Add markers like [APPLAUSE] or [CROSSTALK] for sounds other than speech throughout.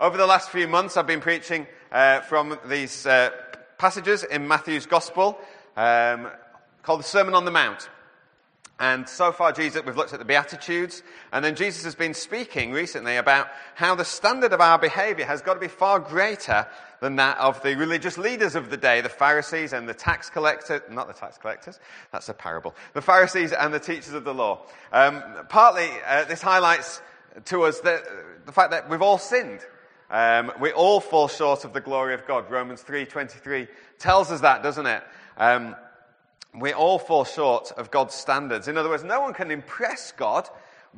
over the last few months, I've been preaching uh, from these uh, passages in Matthew's Gospel um, called the Sermon on the Mount. And so far, Jesus, we've looked at the Beatitudes, and then Jesus has been speaking recently about how the standard of our behavior has got to be far greater than that of the religious leaders of the day, the Pharisees and the tax collectors, not the tax collectors, that's a parable, the Pharisees and the teachers of the law. Um, partly, uh, this highlights to us the, the fact that we've all sinned. Um, we all fall short of the glory of God. Romans 3.23 tells us that, doesn't it? Um, we all fall short of God's standards. In other words, no one can impress God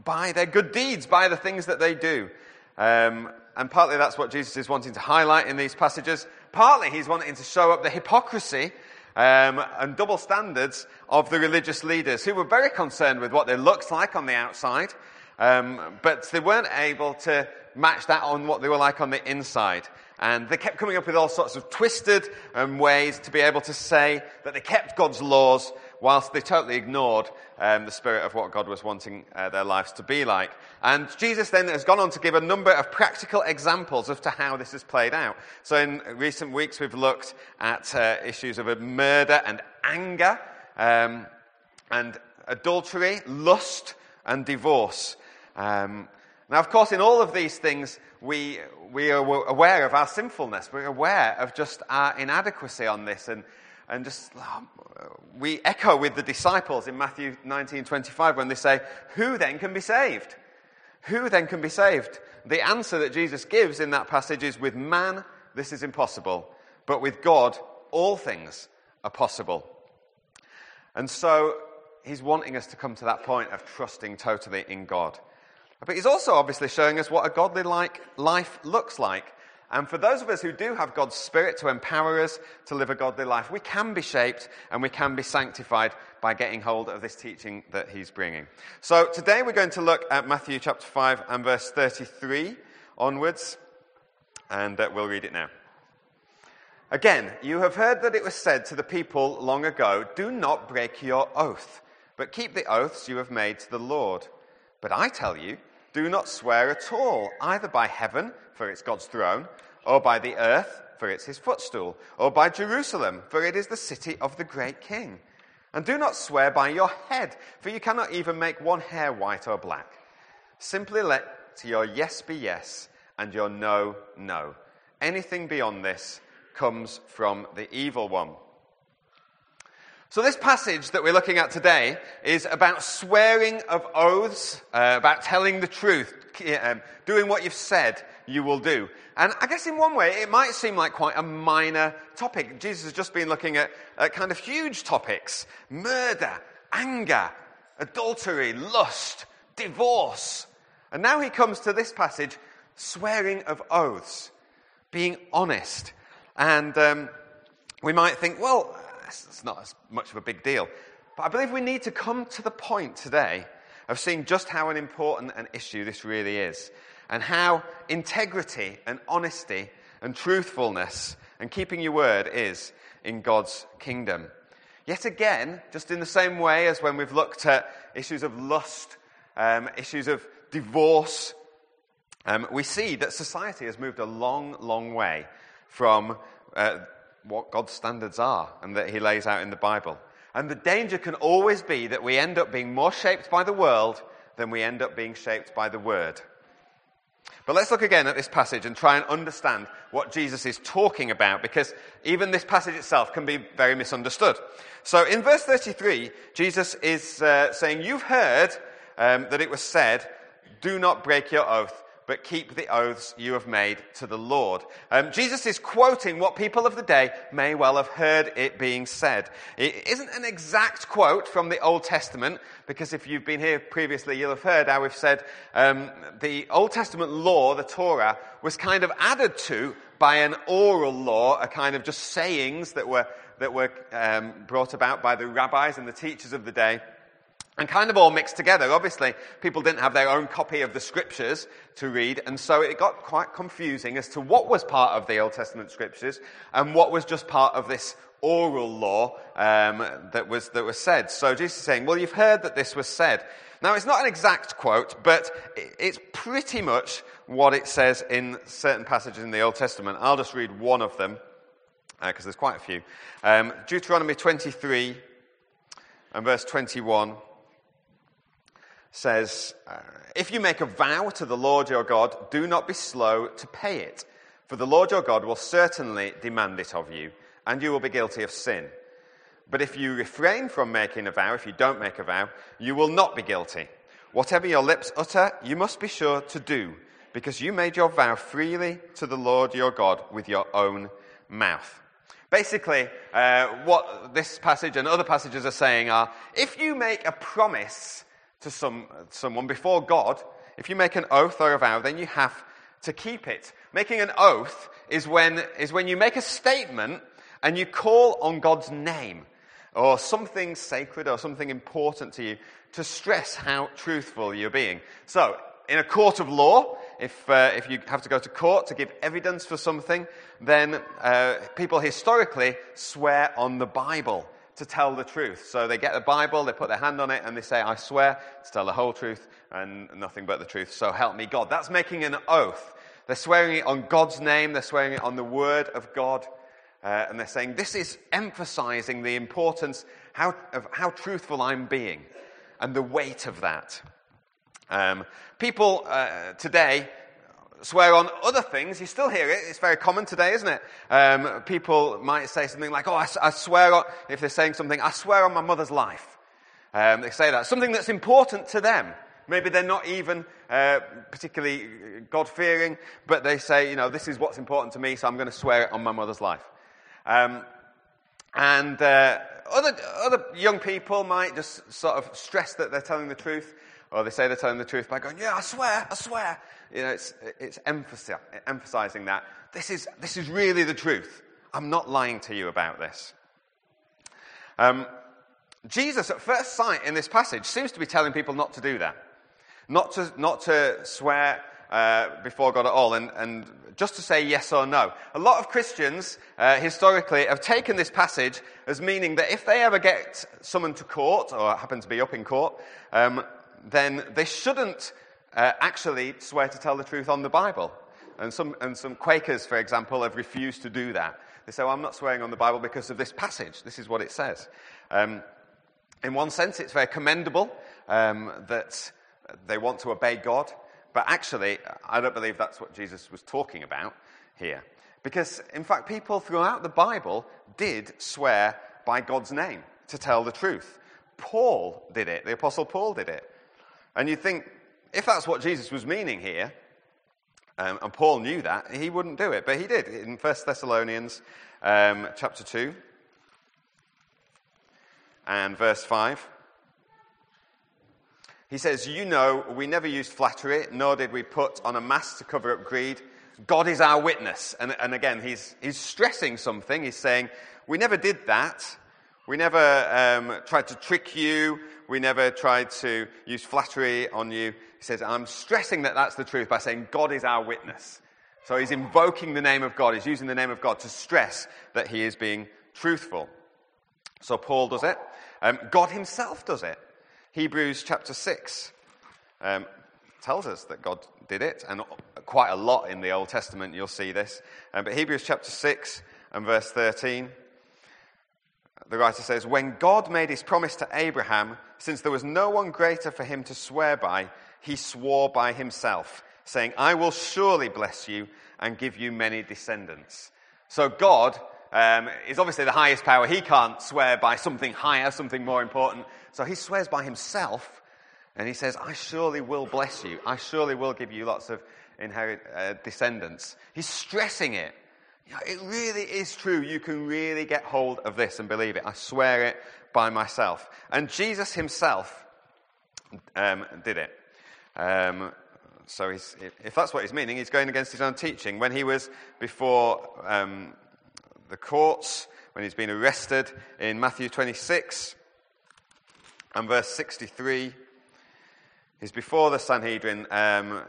by their good deeds, by the things that they do. Um, and partly that's what Jesus is wanting to highlight in these passages. Partly he's wanting to show up the hypocrisy um, and double standards of the religious leaders who were very concerned with what they looked like on the outside, um, but they weren't able to match that on what they were like on the inside. And they kept coming up with all sorts of twisted um, ways to be able to say that they kept God's laws whilst they totally ignored um, the spirit of what God was wanting uh, their lives to be like. And Jesus then has gone on to give a number of practical examples as to how this has played out. So in recent weeks, we've looked at uh, issues of murder and anger, um, and adultery, lust, and divorce. Um, now, of course, in all of these things, we, we are aware of our sinfulness. We're aware of just our inadequacy on this. And, and just, um, we echo with the disciples in Matthew 19 25 when they say, Who then can be saved? Who then can be saved? The answer that Jesus gives in that passage is with man, this is impossible. But with God, all things are possible. And so, he's wanting us to come to that point of trusting totally in God. But he's also obviously showing us what a godly like life looks like. And for those of us who do have God's Spirit to empower us to live a godly life, we can be shaped and we can be sanctified by getting hold of this teaching that he's bringing. So today we're going to look at Matthew chapter 5 and verse 33 onwards, and uh, we'll read it now. Again, you have heard that it was said to the people long ago, Do not break your oath, but keep the oaths you have made to the Lord. But I tell you, do not swear at all, either by heaven, for it's God's throne, or by the earth, for it's his footstool, or by Jerusalem, for it is the city of the great king. And do not swear by your head, for you cannot even make one hair white or black. Simply let your yes be yes, and your no, no. Anything beyond this comes from the evil one. So, this passage that we're looking at today is about swearing of oaths, uh, about telling the truth, um, doing what you've said you will do. And I guess in one way, it might seem like quite a minor topic. Jesus has just been looking at, at kind of huge topics murder, anger, adultery, lust, divorce. And now he comes to this passage swearing of oaths, being honest. And um, we might think, well, it's not as much of a big deal. But I believe we need to come to the point today of seeing just how an important an issue this really is, and how integrity and honesty and truthfulness and keeping your word is in God's kingdom. Yet again, just in the same way as when we've looked at issues of lust, um, issues of divorce, um, we see that society has moved a long, long way from uh, what God's standards are and that He lays out in the Bible. And the danger can always be that we end up being more shaped by the world than we end up being shaped by the Word. But let's look again at this passage and try and understand what Jesus is talking about because even this passage itself can be very misunderstood. So in verse 33, Jesus is uh, saying, You've heard um, that it was said, Do not break your oath but keep the oaths you have made to the Lord. Um, Jesus is quoting what people of the day may well have heard it being said. It isn't an exact quote from the Old Testament, because if you've been here previously, you'll have heard how we've said um, the Old Testament law, the Torah, was kind of added to by an oral law, a kind of just sayings that were, that were um, brought about by the rabbis and the teachers of the day and kind of all mixed together. Obviously, people didn't have their own copy of the scriptures to read, and so it got quite confusing as to what was part of the Old Testament scriptures and what was just part of this oral law um, that, was, that was said. So Jesus is saying, Well, you've heard that this was said. Now, it's not an exact quote, but it's pretty much what it says in certain passages in the Old Testament. I'll just read one of them because uh, there's quite a few. Um, Deuteronomy 23 and verse 21 says, If you make a vow to the Lord your God, do not be slow to pay it, for the Lord your God will certainly demand it of you, and you will be guilty of sin. But if you refrain from making a vow, if you don't make a vow, you will not be guilty. Whatever your lips utter, you must be sure to do, because you made your vow freely to the Lord your God with your own mouth. Basically, uh, what this passage and other passages are saying are if you make a promise to some, someone before God, if you make an oath or a vow, then you have to keep it. Making an oath is when, is when you make a statement and you call on God's name or something sacred or something important to you to stress how truthful you're being. So, in a court of law, if, uh, if you have to go to court to give evidence for something, then uh, people historically swear on the Bible to tell the truth. So they get the Bible, they put their hand on it, and they say, I swear to tell the whole truth and nothing but the truth. So help me God. That's making an oath. They're swearing it on God's name, they're swearing it on the word of God. Uh, and they're saying, This is emphasizing the importance how, of how truthful I'm being and the weight of that. Um, people uh, today swear on other things. You still hear it. It's very common today, isn't it? Um, people might say something like, oh, I, I, swear on, if they're saying something, I swear on my mother's life. Um, they say that. Something that's important to them. Maybe they're not even uh, particularly God fearing, but they say, you know, this is what's important to me, so I'm going to swear it on my mother's life. Um, and uh, other, other young people might just sort of stress that they're telling the truth, or they say they're telling the truth by going, Yeah, I swear, I swear. You know, it's, it's emphasizing that. This is, this is really the truth. I'm not lying to you about this. Um, Jesus, at first sight in this passage, seems to be telling people not to do that. Not to, not to swear uh, before God at all, and, and just to say yes or no. A lot of Christians, uh, historically, have taken this passage as meaning that if they ever get summoned to court, or happen to be up in court, um, then they shouldn't uh, actually swear to tell the truth on the Bible. And some, and some Quakers, for example, have refused to do that. They say, well, I'm not swearing on the Bible because of this passage. This is what it says. Um, in one sense, it's very commendable um, that they want to obey God. But actually, I don't believe that's what Jesus was talking about here. Because, in fact, people throughout the Bible did swear by God's name to tell the truth. Paul did it. The Apostle Paul did it. And you think, if that's what Jesus was meaning here, um, and Paul knew that, he wouldn't do it. But he did in 1 Thessalonians um, chapter 2 and verse 5. He says, You know, we never used flattery, nor did we put on a mask to cover up greed. God is our witness. And, and again, he's, he's stressing something. He's saying, We never did that. We never um, tried to trick you. We never tried to use flattery on you. He says, I'm stressing that that's the truth by saying God is our witness. So he's invoking the name of God. He's using the name of God to stress that he is being truthful. So Paul does it. Um, God himself does it. Hebrews chapter 6 um, tells us that God did it, and quite a lot in the Old Testament you'll see this. Um, but Hebrews chapter 6 and verse 13 the writer says, When God made his promise to Abraham, since there was no one greater for him to swear by, he swore by himself, saying, I will surely bless you and give you many descendants. So God um, is obviously the highest power. He can't swear by something higher, something more important. So he swears by himself, and he says, I surely will bless you. I surely will give you lots of inherit, uh, descendants. He's stressing it. It really is true. You can really get hold of this and believe it. I swear it by myself. And Jesus himself um, did it. Um, so if that's what he's meaning, he's going against his own teaching. When he was before um, the courts, when he's been arrested in Matthew 26 and verse 63, he's before the Sanhedrin. Um,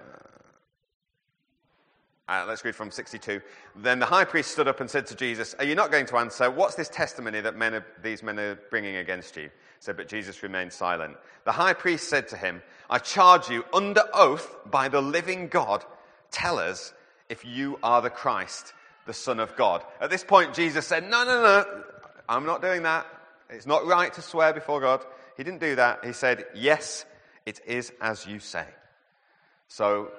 uh, let's read from 62. Then the high priest stood up and said to Jesus, Are you not going to answer? What's this testimony that men are, these men are bringing against you? Said, but Jesus remained silent. The high priest said to him, I charge you under oath by the living God tell us if you are the Christ, the Son of God. At this point, Jesus said, No, no, no, I'm not doing that. It's not right to swear before God. He didn't do that. He said, Yes, it is as you say. So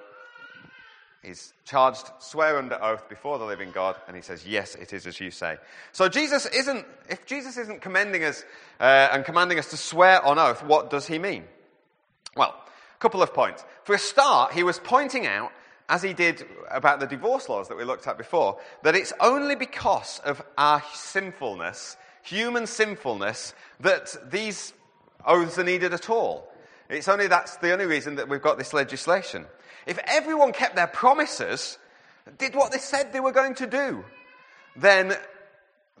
he's charged, swear under oath before the living God, and he says, Yes, it is as you say. So Jesus isn't, if Jesus isn't commending us uh, and commanding us to swear on oath, what does he mean? Well, a couple of points. For a start, he was pointing out, as he did about the divorce laws that we looked at before, that it's only because of our sinfulness, human sinfulness, that these oaths are needed at all. It's only that's the only reason that we've got this legislation. If everyone kept their promises, did what they said they were going to do, then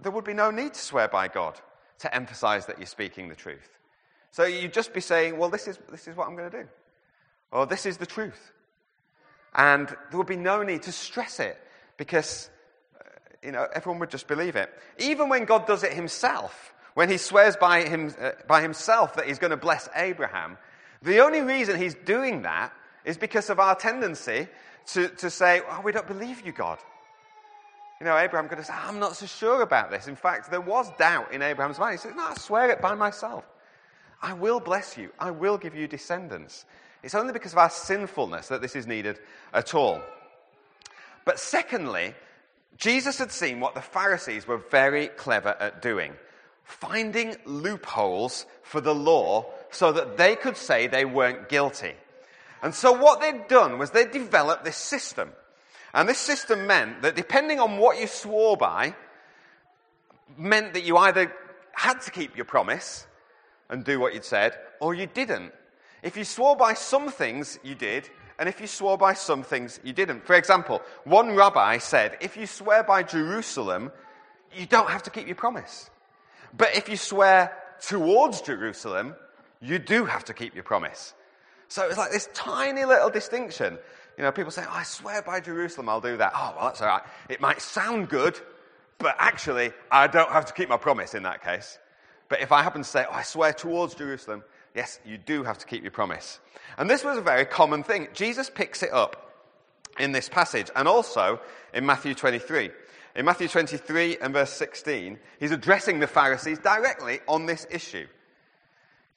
there would be no need to swear by God to emphasize that you're speaking the truth. So you'd just be saying, well, this is, this is what I'm going to do. Or this is the truth. And there would be no need to stress it because, uh, you know, everyone would just believe it. Even when God does it himself, when he swears by, him, uh, by himself that he's going to bless Abraham, the only reason he's doing that is because of our tendency to, to say, oh, we don't believe you, God. You know, Abraham could have said, I'm not so sure about this. In fact, there was doubt in Abraham's mind. He said, No, I swear it by myself. I will bless you. I will give you descendants. It's only because of our sinfulness that this is needed at all. But secondly, Jesus had seen what the Pharisees were very clever at doing finding loopholes for the law so that they could say they weren't guilty. And so what they'd done was they developed this system. And this system meant that depending on what you swore by, meant that you either had to keep your promise and do what you'd said, or you didn't. If you swore by some things, you did, and if you swore by some things, you didn't. For example, one rabbi said, if you swear by Jerusalem, you don't have to keep your promise. But if you swear towards Jerusalem, you do have to keep your promise. So it's like this tiny little distinction. You know, people say, oh, I swear by Jerusalem, I'll do that. Oh, well, that's all right. It might sound good, but actually, I don't have to keep my promise in that case. But if I happen to say, oh, I swear towards Jerusalem, yes, you do have to keep your promise. And this was a very common thing. Jesus picks it up in this passage and also in Matthew 23. In Matthew 23 and verse 16, he's addressing the Pharisees directly on this issue.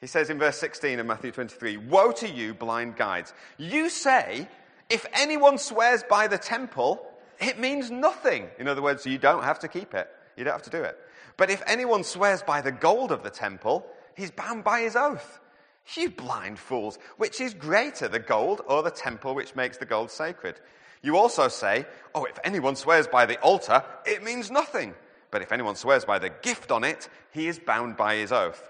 He says in verse 16 of Matthew 23 Woe to you, blind guides! You say, if anyone swears by the temple, it means nothing. In other words, you don't have to keep it, you don't have to do it. But if anyone swears by the gold of the temple, he's bound by his oath. You blind fools, which is greater, the gold or the temple which makes the gold sacred? You also say, Oh, if anyone swears by the altar, it means nothing. But if anyone swears by the gift on it, he is bound by his oath.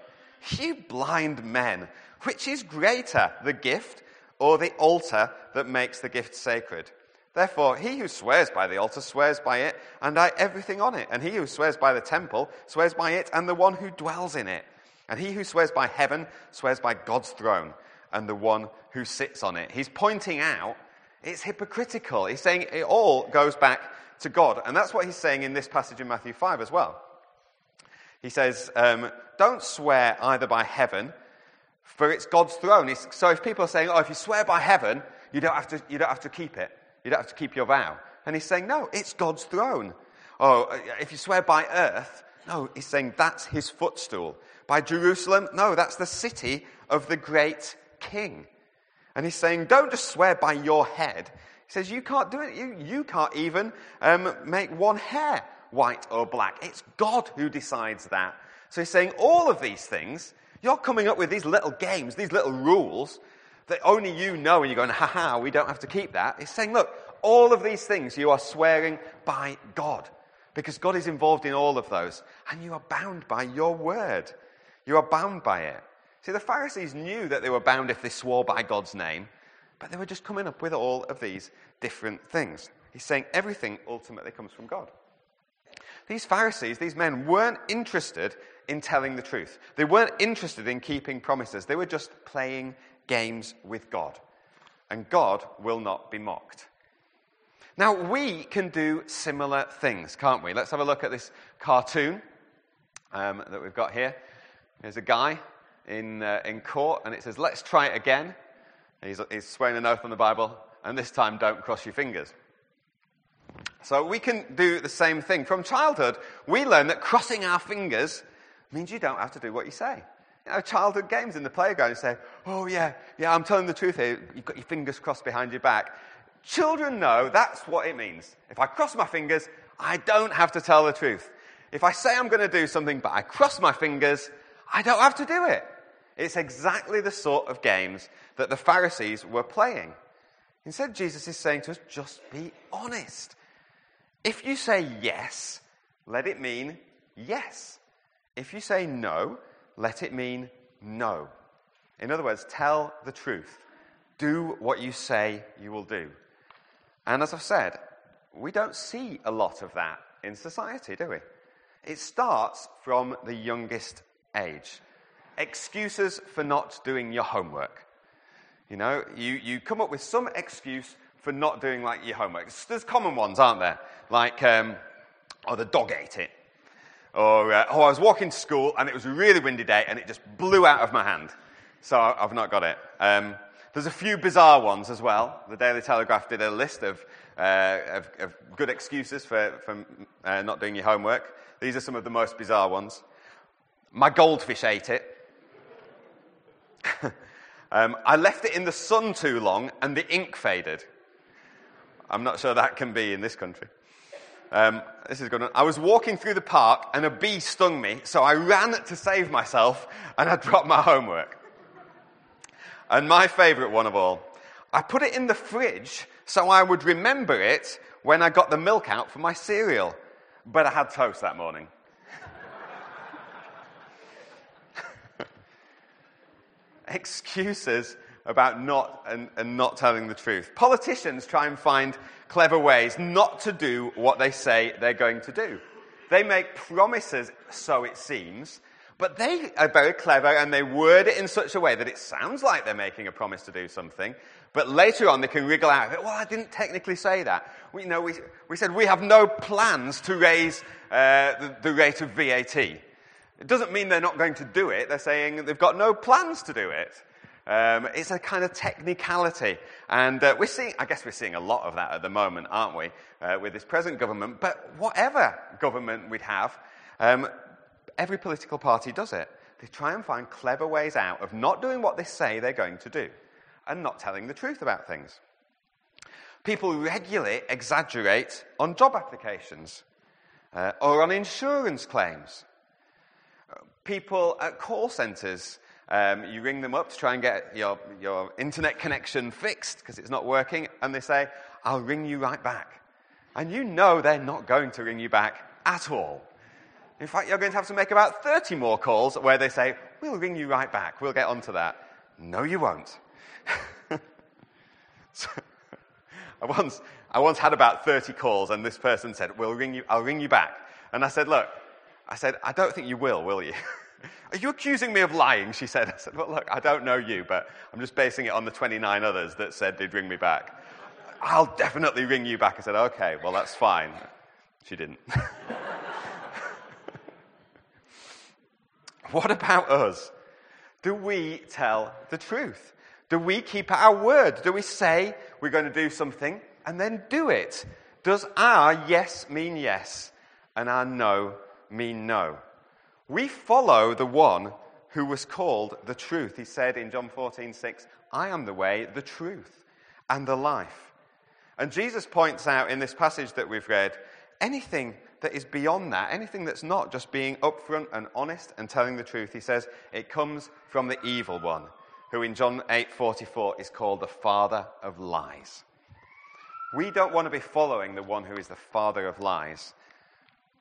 You blind men, which is greater, the gift or the altar that makes the gift sacred? Therefore, he who swears by the altar swears by it and by everything on it. And he who swears by the temple swears by it and the one who dwells in it. And he who swears by heaven swears by God's throne and the one who sits on it. He's pointing out it's hypocritical. He's saying it all goes back to God. And that's what he's saying in this passage in Matthew 5 as well. He says, um, Don't swear either by heaven, for it's God's throne. So if people are saying, Oh, if you swear by heaven, you don't, have to, you don't have to keep it, you don't have to keep your vow. And he's saying, No, it's God's throne. Oh, if you swear by earth, no, he's saying that's his footstool. By Jerusalem, no, that's the city of the great king. And he's saying, don't just swear by your head. He says, you can't do it. You, you can't even um, make one hair white or black. It's God who decides that. So he's saying all of these things, you're coming up with these little games, these little rules that only you know, and you're going, ha ha, we don't have to keep that. He's saying, look, all of these things you are swearing by God because God is involved in all of those, and you are bound by your word. You are bound by it. See, the Pharisees knew that they were bound if they swore by God's name, but they were just coming up with all of these different things. He's saying everything ultimately comes from God. These Pharisees, these men, weren't interested in telling the truth. They weren't interested in keeping promises. They were just playing games with God. And God will not be mocked. Now, we can do similar things, can't we? Let's have a look at this cartoon um, that we've got here. There's a guy in, uh, in court, and it says, Let's try it again. He's, he's swearing an oath on the Bible, And this time, don't cross your fingers. So we can do the same thing. From childhood, we learn that crossing our fingers means you don't have to do what you say. You know, childhood games in the playground, you say, oh yeah, yeah, I'm telling the truth here. You've got your fingers crossed behind your back. Children know that's what it means. If I cross my fingers, I don't have to tell the truth. If I say I'm going to do something, but I cross my fingers, I don't have to do it. It's exactly the sort of games that the Pharisees were playing. Instead, Jesus is saying to us, just be honest. If you say yes, let it mean yes. If you say no, let it mean no. In other words, tell the truth. Do what you say you will do. And as I've said, we don't see a lot of that in society, do we? It starts from the youngest age. Excuses for not doing your homework. You know, you, you come up with some excuse for not doing like your homework. There's common ones, aren't there? Like, um, oh, the dog ate it. Or, uh, oh, I was walking to school and it was a really windy day and it just blew out of my hand. So I've not got it. Um, there's a few bizarre ones as well. The Daily Telegraph did a list of, uh, of, of good excuses for, for uh, not doing your homework. These are some of the most bizarre ones. My goldfish ate it. [LAUGHS] um, I left it in the sun too long and the ink faded. I'm not sure that can be in this country. Um, this is good. I was walking through the park and a bee stung me, so I ran to save myself and I dropped my homework. And my favorite one of all, I put it in the fridge so I would remember it when I got the milk out for my cereal. But I had toast that morning. [LAUGHS] Excuses about not and, and not telling the truth. Politicians try and find clever ways not to do what they say they're going to do. They make promises, so it seems, but they are very clever and they word it in such a way that it sounds like they're making a promise to do something, but later on they can wriggle out of it. Well, I didn't technically say that. We, you know, we, we said we have no plans to raise uh, the, the rate of VAT. It doesn't mean they're not going to do it. They're saying they've got no plans to do it. Um, it's a kind of technicality. And uh, we're seeing, I guess we're seeing a lot of that at the moment, aren't we, uh, with this present government. But whatever government we'd have, um, every political party does it. They try and find clever ways out of not doing what they say they're going to do and not telling the truth about things. People regularly exaggerate on job applications uh, or on insurance claims. People at call centres um, you ring them up to try and get your, your internet connection fixed because it's not working, and they say, I'll ring you right back. And you know they're not going to ring you back at all. In fact, you're going to have to make about 30 more calls where they say, We'll ring you right back. We'll get onto that. No, you won't. [LAUGHS] so, I, once, I once had about 30 calls, and this person said, we'll ring you, I'll ring you back. And I said, Look, I said, I don't think you will, will you? [LAUGHS] Are you accusing me of lying? She said. [LAUGHS] I said, Well, look, I don't know you, but I'm just basing it on the 29 others that said they'd ring me back. I'll definitely ring you back. I said, Okay, well, that's fine. She didn't. [LAUGHS] what about us? Do we tell the truth? Do we keep our word? Do we say we're going to do something and then do it? Does our yes mean yes and our no mean no? We follow the one who was called the truth. He said in John 14, 6, I am the way, the truth, and the life. And Jesus points out in this passage that we've read anything that is beyond that, anything that's not just being upfront and honest and telling the truth, he says it comes from the evil one, who in John 8:44 is called the father of lies. We don't want to be following the one who is the father of lies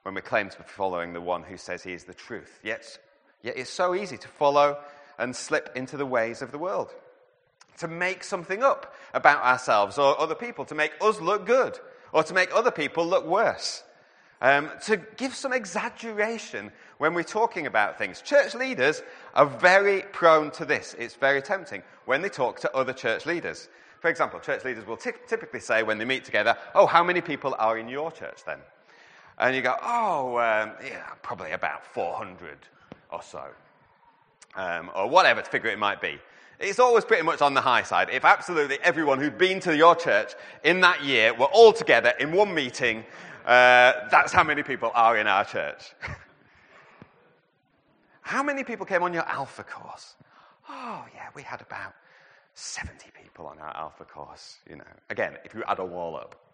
when we claim to be following the one who says he is the truth. Yet, yet it's so easy to follow and slip into the ways of the world. To make something up about ourselves or other people, to make us look good, or to make other people look worse. Um, to give some exaggeration when we're talking about things. Church leaders are very prone to this. It's very tempting when they talk to other church leaders. For example, church leaders will t- typically say when they meet together, Oh, how many people are in your church then? And you go, oh, um, yeah, probably about 400 or so. Um, or whatever figure it might be. It's always pretty much on the high side. If absolutely everyone who'd been to your church in that year were all together in one meeting, uh, that's how many people are in our church. [LAUGHS] how many people came on your Alpha course? Oh, yeah, we had about 70 people on our Alpha course, you know. Again, if you add a all up.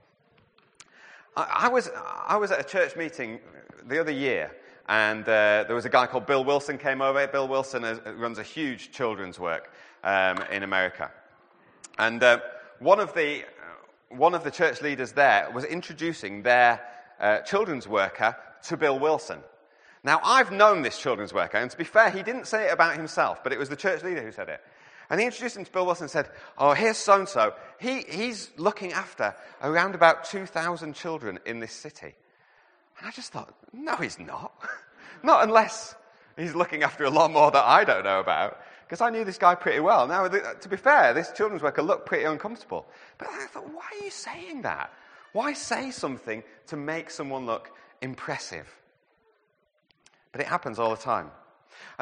I, I was, I was at a church meeting the other year, and uh, there was a guy called Bill Wilson came over. Bill Wilson is, runs a huge children's work um, in America. And uh, one, of the, one of the church leaders there was introducing their uh, children's worker to Bill Wilson. Now, I've known this children's worker, and to be fair, he didn't say it about himself, but it was the church leader who said it. And he introduced him to Bill Wilson and said, Oh, here's so and so. He's looking after around about 2,000 children in this city. And I just thought, No, he's not. [LAUGHS] not unless he's looking after a lot more that I don't know about. Because I knew this guy pretty well. Now, to be fair, this children's worker looked pretty uncomfortable. But I thought, why are you saying that? Why say something to make someone look impressive? But it happens all the time.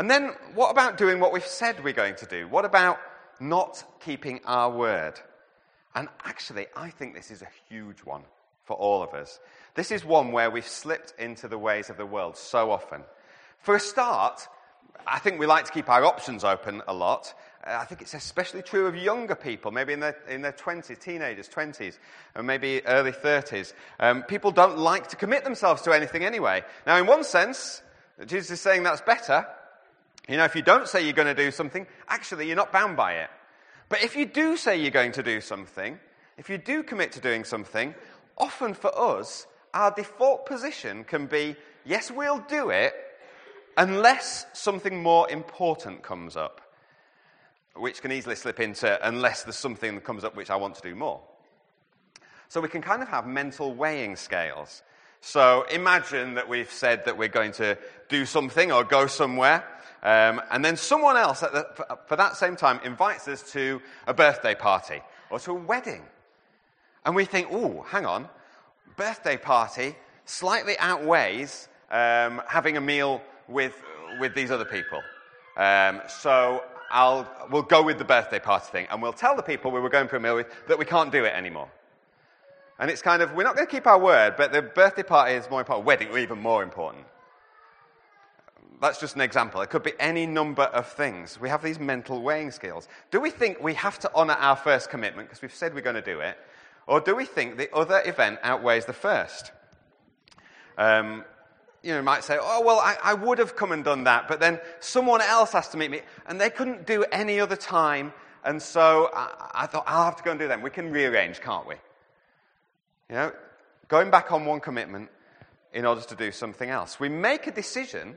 And then, what about doing what we've said we're going to do? What about not keeping our word? And actually, I think this is a huge one for all of us. This is one where we've slipped into the ways of the world so often. For a start, I think we like to keep our options open a lot. Uh, I think it's especially true of younger people, maybe in their, in their 20s, teenagers, 20s, and maybe early 30s. Um, people don't like to commit themselves to anything anyway. Now, in one sense, Jesus is saying that's better. You know, if you don't say you're going to do something, actually, you're not bound by it. But if you do say you're going to do something, if you do commit to doing something, often for us, our default position can be yes, we'll do it, unless something more important comes up, which can easily slip into unless there's something that comes up which I want to do more. So we can kind of have mental weighing scales. So imagine that we've said that we're going to do something or go somewhere, um, and then someone else the, for, for that same time invites us to a birthday party or to a wedding. And we think, oh, hang on, birthday party slightly outweighs um, having a meal with, with these other people. Um, so I'll, we'll go with the birthday party thing, and we'll tell the people we were going for a meal with that we can't do it anymore. And it's kind of, we're not going to keep our word, but the birthday party is more important, wedding even more important. That's just an example. It could be any number of things. We have these mental weighing skills. Do we think we have to honor our first commitment because we've said we're going to do it? Or do we think the other event outweighs the first? Um, you know, might say, oh, well, I, I, would have come and done that, but then someone else has to meet me, and they couldn't do any other time, and so I, I thought, I'll have to go and do them. We can rearrange, can't we? You know, going back on one commitment in order to do something else. We make a decision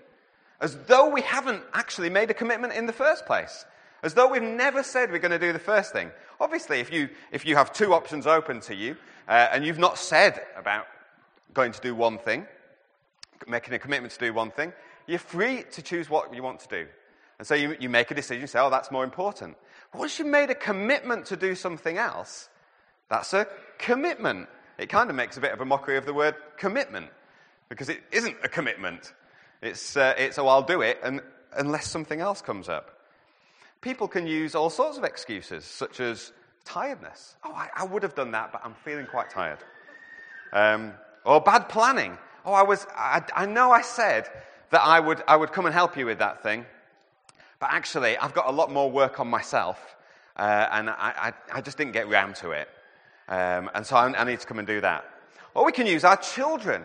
as though we haven't actually made a commitment in the first place. As though we've never said we're going to do the first thing. Obviously, if you, if you have two options open to you, uh, and you've not said about going to do one thing, making a commitment to do one thing, you're free to choose what you want to do. And so you, you make a decision, say, oh, that's more important. Once you've made a commitment to do something else, that's a commitment. It kind of makes a bit of a mockery of the word commitment, because it isn't a commitment. It's, uh, it's oh, I'll do it, and, unless something else comes up. People can use all sorts of excuses, such as tiredness. Oh, I, I would have done that, but I'm feeling quite tired. Um, or bad planning. Oh, I, was, I, I know I said that I would, I would come and help you with that thing, but actually, I've got a lot more work on myself, uh, and I, I, I, just didn't get round to it. Um, and so I, I need to come and do that. Or we can use our children.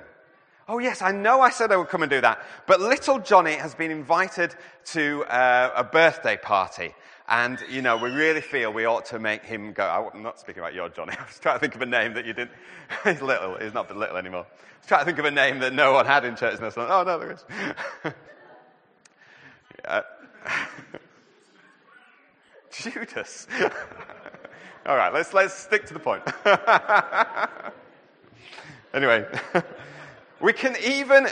Oh, yes, I know I said I would come and do that. But little Johnny has been invited to uh, a birthday party. And, you know, we really feel we ought to make him go. I'm not speaking about your Johnny. [LAUGHS] I was trying to think of a name that you didn't. [LAUGHS] he's little. He's not little anymore. I was trying to think of a name that no one had in church. And I was like, oh, no, there is. yeah. [LAUGHS] Judas. All right, let's, let's stick to the point. anyway, we can even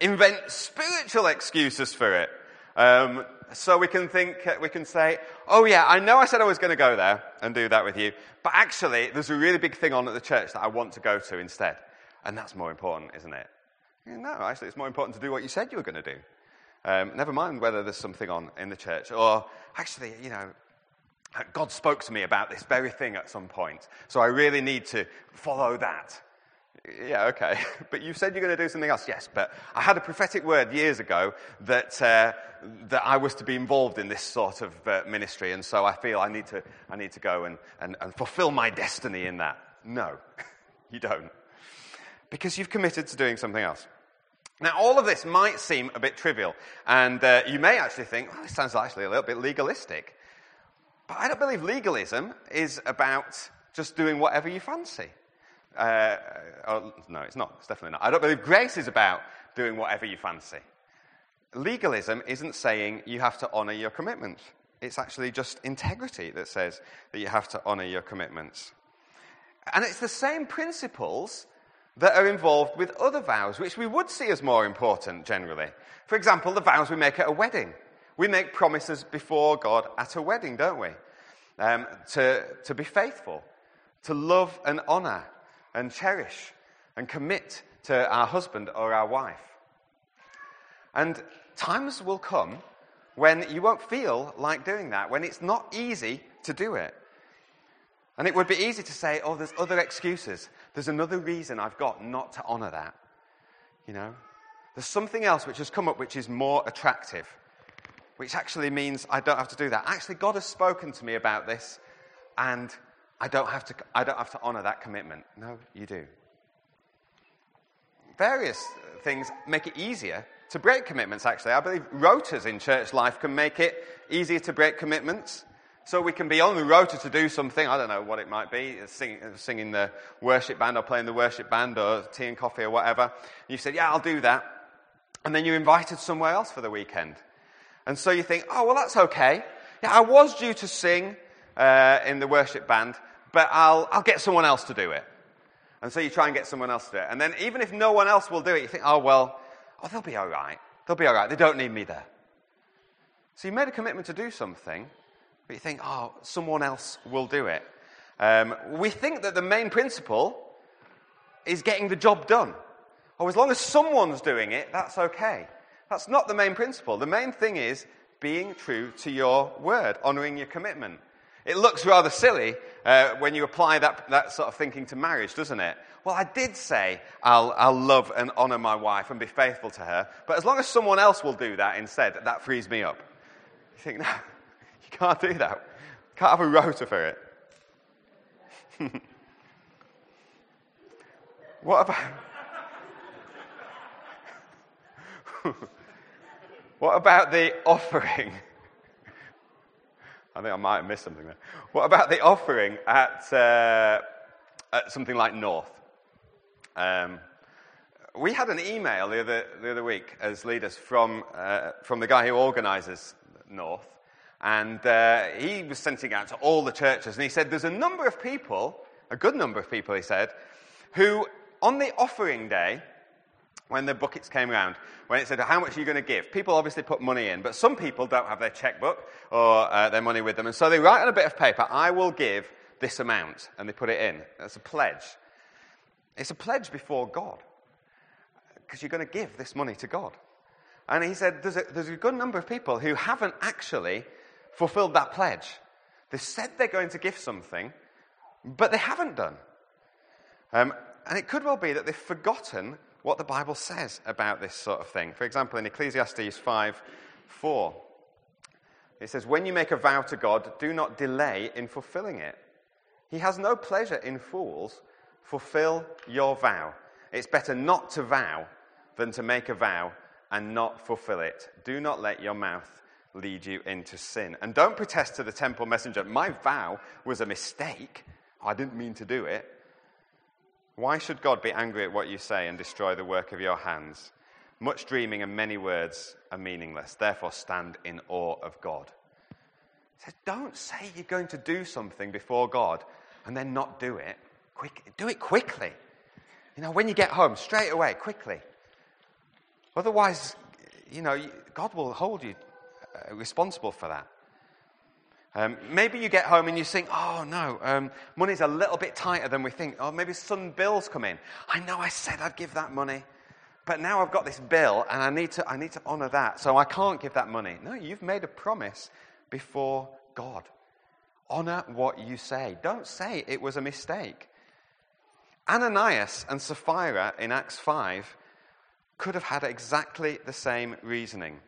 invent spiritual excuses for it. Um, so we can think, we can say, oh yeah, I know I said I was going to go there and do that with you, but actually there's a really big thing on at the church that I want to go to instead. And that's more important, isn't it? No, actually it's more important to do what you said you were going to do. Um, never mind whether there's something on in the church. Or actually, you know, God spoke to me about this very thing at some point, so I really need to follow that. Yeah, okay. [LAUGHS] But you said you're going to do something else. Yes, but I had a prophetic word years ago that, uh, that I was to be involved in this sort of uh, ministry, and so I feel I need to, I need to go and, and, and fulfill my destiny in that. No, [LAUGHS] you don't. Because you've committed to doing something else. Now, all of this might seem a bit trivial, and uh, you may actually think, well, this sounds actually a little bit legalistic. But I don't believe legalism is about just doing whatever you fancy. Uh, oh, no, it's not. It's definitely not. I don't believe grace is about doing whatever you fancy. Legalism isn't saying you have to honor your commitments. It's actually just integrity that says that you have to honor your commitments. And it's the same principles that are involved with other vows, which we would see as more important generally. For example, the vows we make at a wedding. We make promises before God at a wedding, don't we? Um, to, to be faithful, to love and honor and cherish and commit to our husband or our wife. And times will come when you won't feel like doing that, when it's not easy to do it. And it would be easy to say, oh, there's other excuses. There's another reason I've got not to honor that. You know? There's something else which has come up which is more attractive, which actually means I don't have to do that. Actually, God has spoken to me about this, and I don't have to, I don't have to honor that commitment. No, you do. Various things make it easier to break commitments, actually. I believe rotas in church life can make it easier to break commitments. So we can be on the rota to do something, I don't know what it might be, sing, singing the worship band or playing the worship band or tea and coffee or whatever. And you said, yeah, I'll do that. And then you're invited somewhere else for the weekend. And so you think, oh, well, that's okay. Yeah, I was due to sing uh, in the worship band, but I'll, I'll get someone else to do it. And so you try and get someone else to do it. And then even if no one else will do it, you think, oh, well, oh, they'll be all right. They'll be all right. They don't need me there. So you made a commitment to do something, but you think, oh, someone else will do it. Um, we think that the main principle is getting the job done. Or as long as someone's doing it, that's okay. That's not the main principle. The main thing is being true to your word, honoring your commitment. It looks rather silly uh, when you apply that, that sort of thinking to marriage, doesn't it? Well, I did say I'll, I'll love and honor my wife and be faithful to her, but as long as someone else will do that instead, that frees me up. You think, [LAUGHS] no, you can't do that. Can't have a rota for it. [LAUGHS] what about. [LAUGHS] what about the offering? I think I might have missed something there. What about the offering at, uh, at something like North? Um, we had an email the other, the other week as leaders from, uh, from the guy who organizes North, and uh, he was sending out to all the churches, and he said there's a number of people, a good number of people, he said, who on the offering day when the buckets came around, when it said, How much are you going to give? People obviously put money in, but some people don't have their checkbook or uh, their money with them. And so they write on a bit of paper, I will give this amount, and they put it in. That's a pledge. It's a pledge before God because you're going to give this money to God. And he said, there's a, there's a good number of people who haven't actually fulfilled that pledge. They said they're going to give something, but they haven't done. Um, and it could well be that they've forgotten what the Bible says about this sort of thing. For example, in Ecclesiastes 5 4, it says, When you make a vow to God, do not delay in fulfilling it. He has no pleasure in fools. Fulfill your vow. It's better not to vow than to make a vow and not fulfill it. Do not let your mouth lead you into sin. And don't protest to the temple messenger, My vow was a mistake. I didn't mean to do it. Why should God be angry at what you say and destroy the work of your hands? Much dreaming and many words are meaningless. Therefore, stand in awe of God. He says, Don't say you're going to do something before God and then not do it. Quick, do it quickly. You know, when you get home, straight away, quickly. Otherwise, you know, God will hold you uh, responsible for that. Um, maybe you get home and you think, oh no, um, money's a little bit tighter than we think. Or maybe some bills come in. I know I said I'd give that money, but now I've got this bill and I need to, I need to honor that, so I can't give that money. No, you've made a promise before God. Honor what you say. Don't say it was a mistake. Ananias and Sapphira in Acts 5 could have had exactly the same reasoning.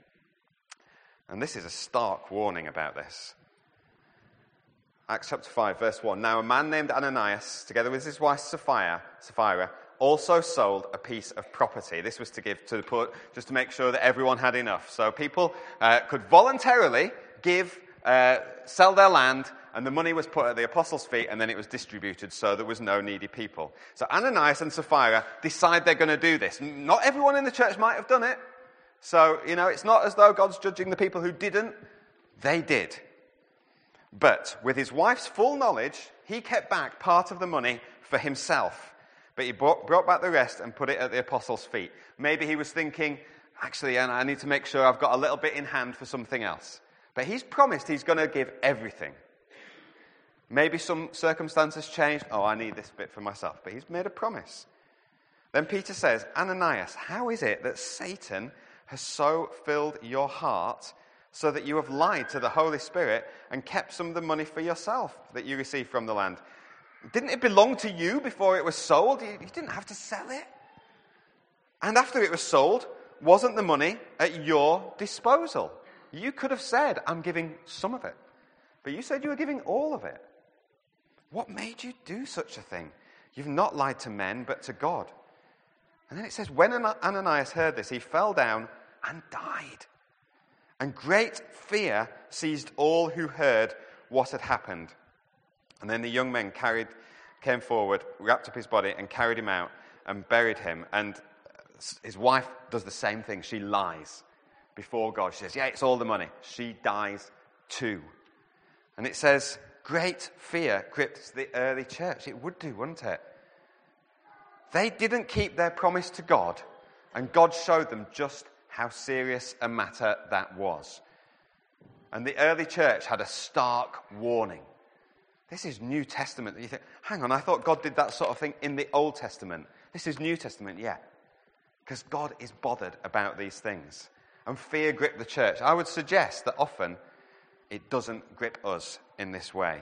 And this is a stark warning about this. Acts chapter 5, verse 1. Now, a man named Ananias, together with his wife Sapphira, Sapphira also sold a piece of property. This was to give to the poor, just to make sure that everyone had enough. So people uh, could voluntarily give, uh, sell their land, and the money was put at the apostles' feet, and then it was distributed, so there was no needy people. So Ananias and Sapphira decide they're going to do this. Not everyone in the church might have done it. So, you know, it's not as though God's judging the people who didn't. They did. But with his wife's full knowledge, he kept back part of the money for himself. But he brought, brought back the rest and put it at the apostles' feet. Maybe he was thinking, actually, I need to make sure I've got a little bit in hand for something else. But he's promised he's going to give everything. Maybe some circumstances changed. Oh, I need this bit for myself. But he's made a promise. Then Peter says, Ananias, how is it that Satan has so filled your heart so that you have lied to the Holy Spirit and kept some of the money for yourself that you received from the land. Didn't it belong to you before it was sold? You, you didn't have to sell it. And after it was sold, wasn't the money at your disposal? You could have said, I'm giving some of it. But you said you were giving all of it. What made you do such a thing? You've not lied to men, but to God. And then it says, when Ananias heard this, he fell down and died. And great fear seized all who heard what had happened. And then the young men carried, came forward, wrapped up his body, and carried him out and buried him. And his wife does the same thing. She lies before God. She says, Yeah, it's all the money. She dies too. And it says, Great fear gripped the early church. It would do, wouldn't it? They didn't keep their promise to God, and God showed them just how serious a matter that was. And the early church had a stark warning. This is New Testament. You think, hang on, I thought God did that sort of thing in the Old Testament. This is New Testament, yeah. Because God is bothered about these things. And fear gripped the church. I would suggest that often it doesn't grip us in this way.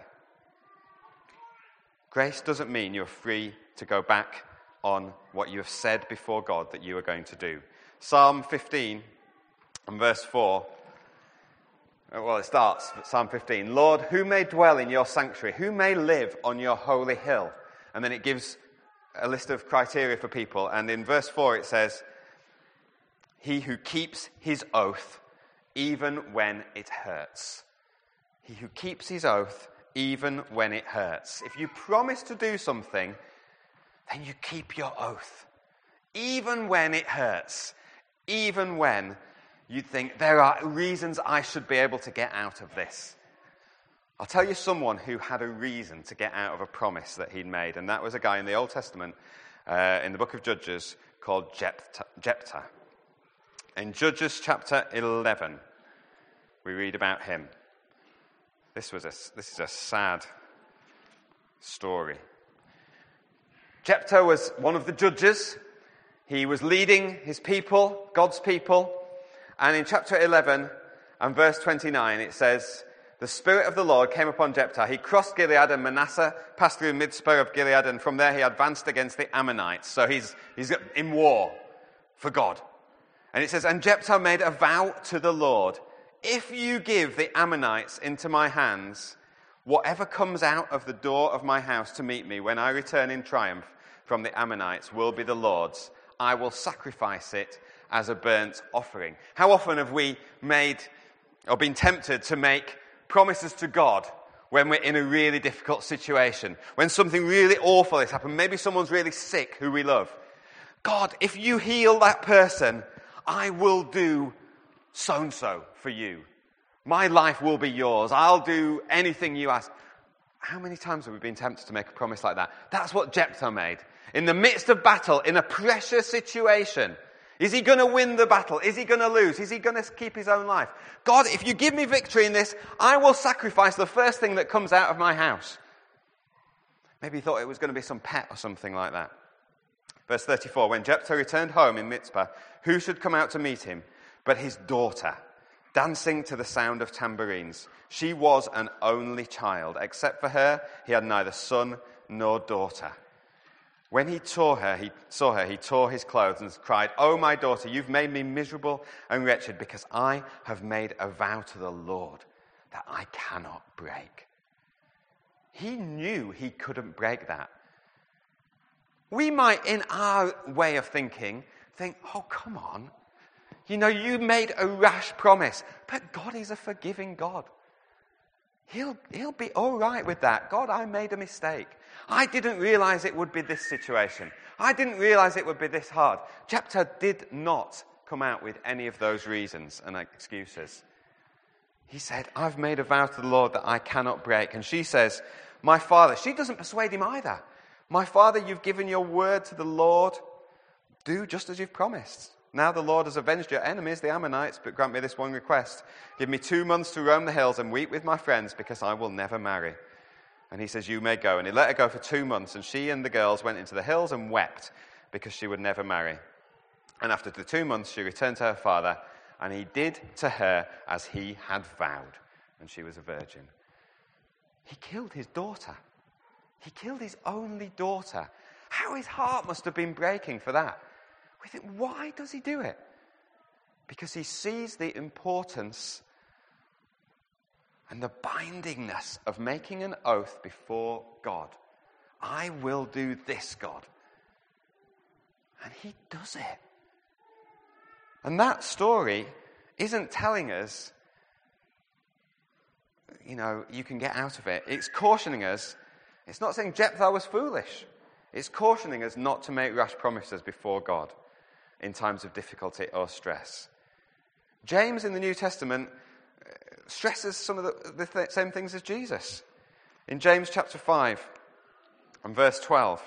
Grace doesn't mean you're free to go back on what you have said before God that you are going to do. Psalm 15 and verse 4. Uh, well, it starts, Psalm 15. Lord, who may dwell in your sanctuary? Who may live on your holy hill? And then it gives a list of criteria for people. And in verse 4, it says, He who keeps his oath even when it hurts. He who keeps his oath even when it hurts. If you promise to do something, then you keep your oath, even when it hurts even when you think there are reasons I should be able to get out of this. I'll tell you someone who had a reason to get out of a promise that he'd made, and that was a guy in the Old Testament, uh, in the book of Judges, called. Jephthah. In Judges chapter 11, we read about him. This, was a, this is a sad story. Jephthah was one of the judges he was leading his people, God's people. And in chapter 11 and verse 29, it says, The Spirit of the Lord came upon Jephthah. He crossed Gilead and Manasseh, passed through Mizpah of Gilead, and from there he advanced against the Ammonites. So he's, he's in war for God. And it says, And Jephthah made a vow to the Lord If you give the Ammonites into my hands, whatever comes out of the door of my house to meet me when I return in triumph from the Ammonites will be the Lord's I will sacrifice it as a burnt offering. How often have we made or been tempted to make promises to God when we're in a really difficult situation? When something really awful has happened? Maybe someone's really sick who we love. God, if you heal that person, I will do so and so for you. My life will be yours. I'll do anything you ask. How many times have we been tempted to make a promise like that? That's what Jephthah made in the midst of battle, in a pressure situation. Is he going to win the battle? Is he going to lose? Is he going to keep his own life? God, if you give me victory in this, I will sacrifice the first thing that comes out of my house. Maybe he thought it was going to be some pet or something like that. Verse 34 When Jephthah returned home in Mizpah, who should come out to meet him but his daughter? Dancing to the sound of tambourines. She was an only child. Except for her, he had neither son nor daughter. When he tore her, he saw her, he tore his clothes and cried, Oh, my daughter, you've made me miserable and wretched because I have made a vow to the Lord that I cannot break. He knew he couldn't break that. We might, in our way of thinking, think, oh, come on. You know, you made a rash promise, but God is a forgiving God. He'll, he'll be all right with that. God, I made a mistake. I didn't realize it would be this situation. I didn't realize it would be this hard. Jephthah did not come out with any of those reasons and excuses. He said, I've made a vow to the Lord that I cannot break. And she says, My father, she doesn't persuade him either. My father, you've given your word to the Lord. Do just as you've promised. Now the Lord has avenged your enemies, the Ammonites, but grant me this one request. Give me two months to roam the hills and weep with my friends, because I will never marry. And he says, You may go. And he let her go for two months, and she and the girls went into the hills and wept because she would never marry. And after the two months, she returned to her father, and he did to her as he had vowed, and she was a virgin. He killed his daughter. He killed his only daughter. How his heart must have been breaking for that. We think, why does he do it? Because he sees the importance and the bindingness of making an oath before God. I will do this, God. And he does it. And that story isn't telling us, you know, you can get out of it. It's cautioning us. It's not saying Jephthah was foolish. It's cautioning us not to make rash promises before God in times of difficulty or stress. James in the New Testament uh, stresses some of the, the th- same things as Jesus. In James chapter 5 and verse 12,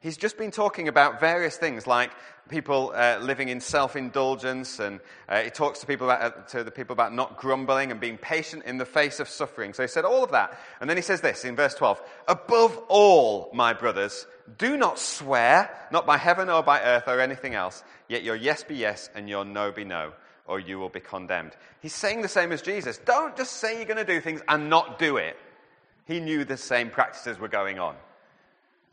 he's just been talking about various things like people uh, living in self-indulgence and uh, he talks to people about, uh, to the people about not grumbling and being patient in the face of suffering so he said all of that and then he says this in verse 12 above all my brothers do not swear not by heaven or by earth or anything else yet your yes be yes and your no be no or you will be condemned he's saying the same as jesus don't just say you're going to do things and not do it he knew the same practices were going on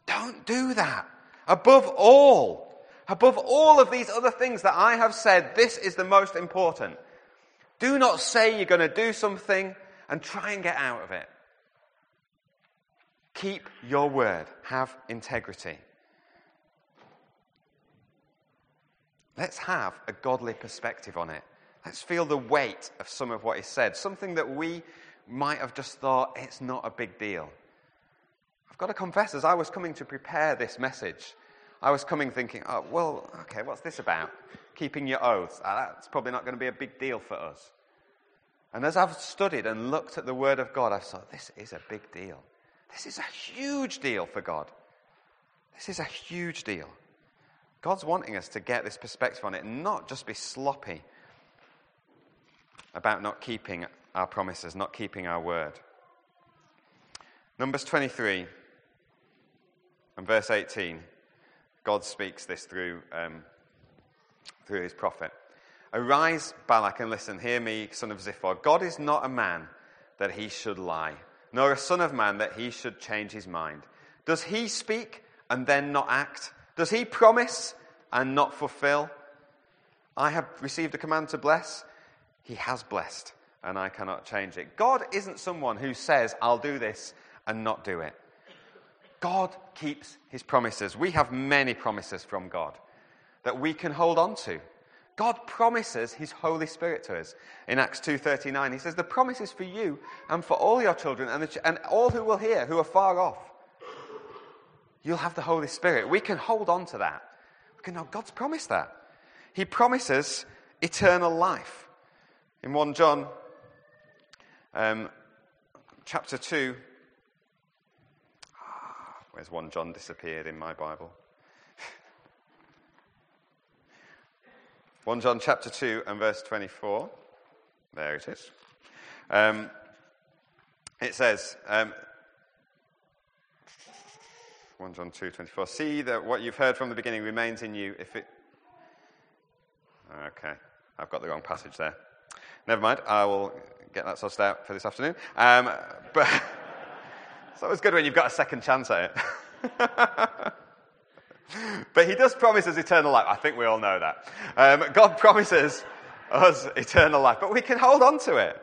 don't do that. Above all, above all of these other things that I have said, this is the most important. Do not say you're going to do something and try and get out of it. Keep your word. Have integrity. Let's have a godly perspective on it. Let's feel the weight of some of what is said. Something that we might have just thought it's not a big deal. I've got to confess, as I was coming to prepare this message, I was coming thinking, oh, well, okay, what's this about? Keeping your oaths. Ah, that's probably not going to be a big deal for us. And as I've studied and looked at the Word of God, I've thought, this is a big deal. This is a huge deal for God. This is a huge deal. God's wanting us to get this perspective on it and not just be sloppy about not keeping our promises, not keeping our word. Numbers 23. And verse 18, God speaks this through, um, through his prophet. Arise, Balak, and listen. Hear me, son of Zippor. God is not a man that he should lie, nor a son of man that he should change his mind. Does he speak and then not act? Does he promise and not fulfill? I have received a command to bless. He has blessed, and I cannot change it. God isn't someone who says, I'll do this, and not do it. God keeps his promises. We have many promises from God that we can hold on to. God promises his Holy Spirit to us. In Acts 2.39, he says, The promise is for you and for all your children and, ch- and all who will hear, who are far off. You'll have the Holy Spirit. We can hold on to that. We can know God's promised that. He promises eternal life. In 1 John um, chapter 2, Where's 1 John disappeared in my Bible? 1 John chapter 2 and verse 24. There it is. Um, it says, um, 1 John 2 24. See that what you've heard from the beginning remains in you. If it. Okay, I've got the wrong passage there. Never mind, I will get that sorted out for this afternoon. Um, [LAUGHS] but it's always good when you've got a second chance at it. [LAUGHS] but he does promise us eternal life. I think we all know that. Um, God [LAUGHS] promises us eternal life, but we can hold on to it.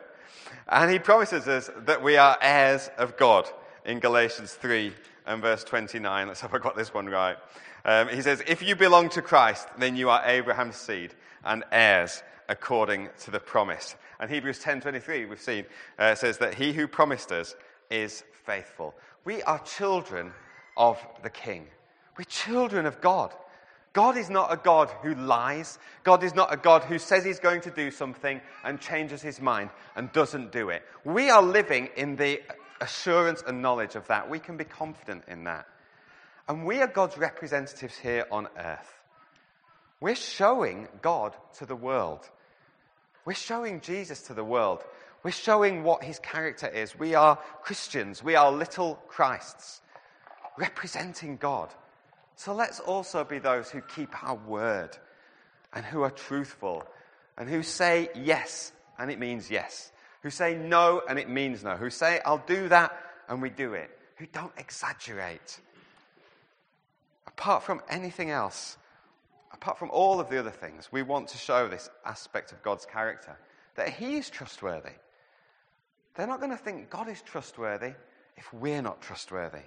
And he promises us that we are heirs of God in Galatians 3 and verse 29. Let's hope I got this one right. Um, he says, If you belong to Christ, then you are Abraham's seed and heirs according to the promise. And Hebrews 10:23, we've seen, uh, says that he who promised us is faithful. We are children of the King. We're children of God. God is not a God who lies. God is not a God who says he's going to do something and changes his mind and doesn't do it. We are living in the assurance and knowledge of that. We can be confident in that. And we are God's representatives here on earth. We're showing God to the world. We're showing Jesus to the world. We're showing what his character is. We are Christians. We are little Christs representing God. So let's also be those who keep our word and who are truthful and who say yes and it means yes, who say no and it means no, who say I'll do that and we do it, who don't exaggerate. Apart from anything else, apart from all of the other things, we want to show this aspect of God's character that He is trustworthy. They're not going to think God is trustworthy if we're not trustworthy.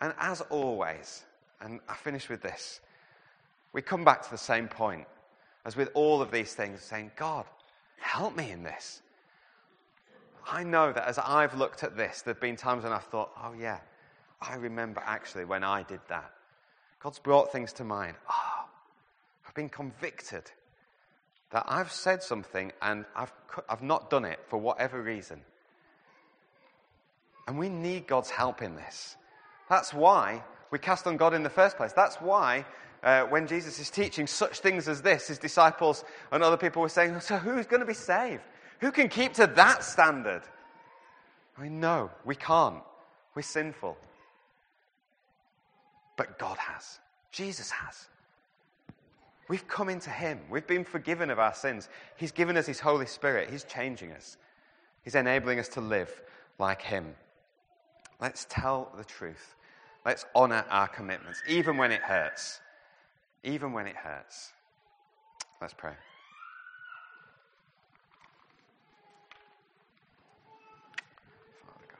And as always, and I finish with this, we come back to the same point as with all of these things, saying, God, help me in this. I know that as I've looked at this, there have been times when I've thought, oh, yeah, I remember actually when I did that. God's brought things to mind. Oh, I've been convicted that I've said something and I've, I've not done it for whatever reason. And we need God's help in this. That's why we cast on God in the first place. That's why uh, when Jesus is teaching such things as this, his disciples and other people were saying, So who's going to be saved? Who can keep to that standard? I know we can't. We're sinful. But God has. Jesus has. We've come into Him. We've been forgiven of our sins. He's given us His Holy Spirit. He's changing us. He's enabling us to live like Him. Let's tell the truth. Let's honor our commitments, even when it hurts. Even when it hurts. Let's pray.